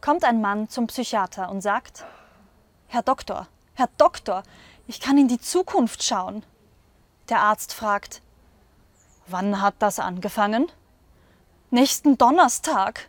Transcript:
kommt ein Mann zum Psychiater und sagt, Herr Doktor, Herr Doktor, ich kann in die Zukunft schauen. Der Arzt fragt, wann hat das angefangen? Nächsten Donnerstag.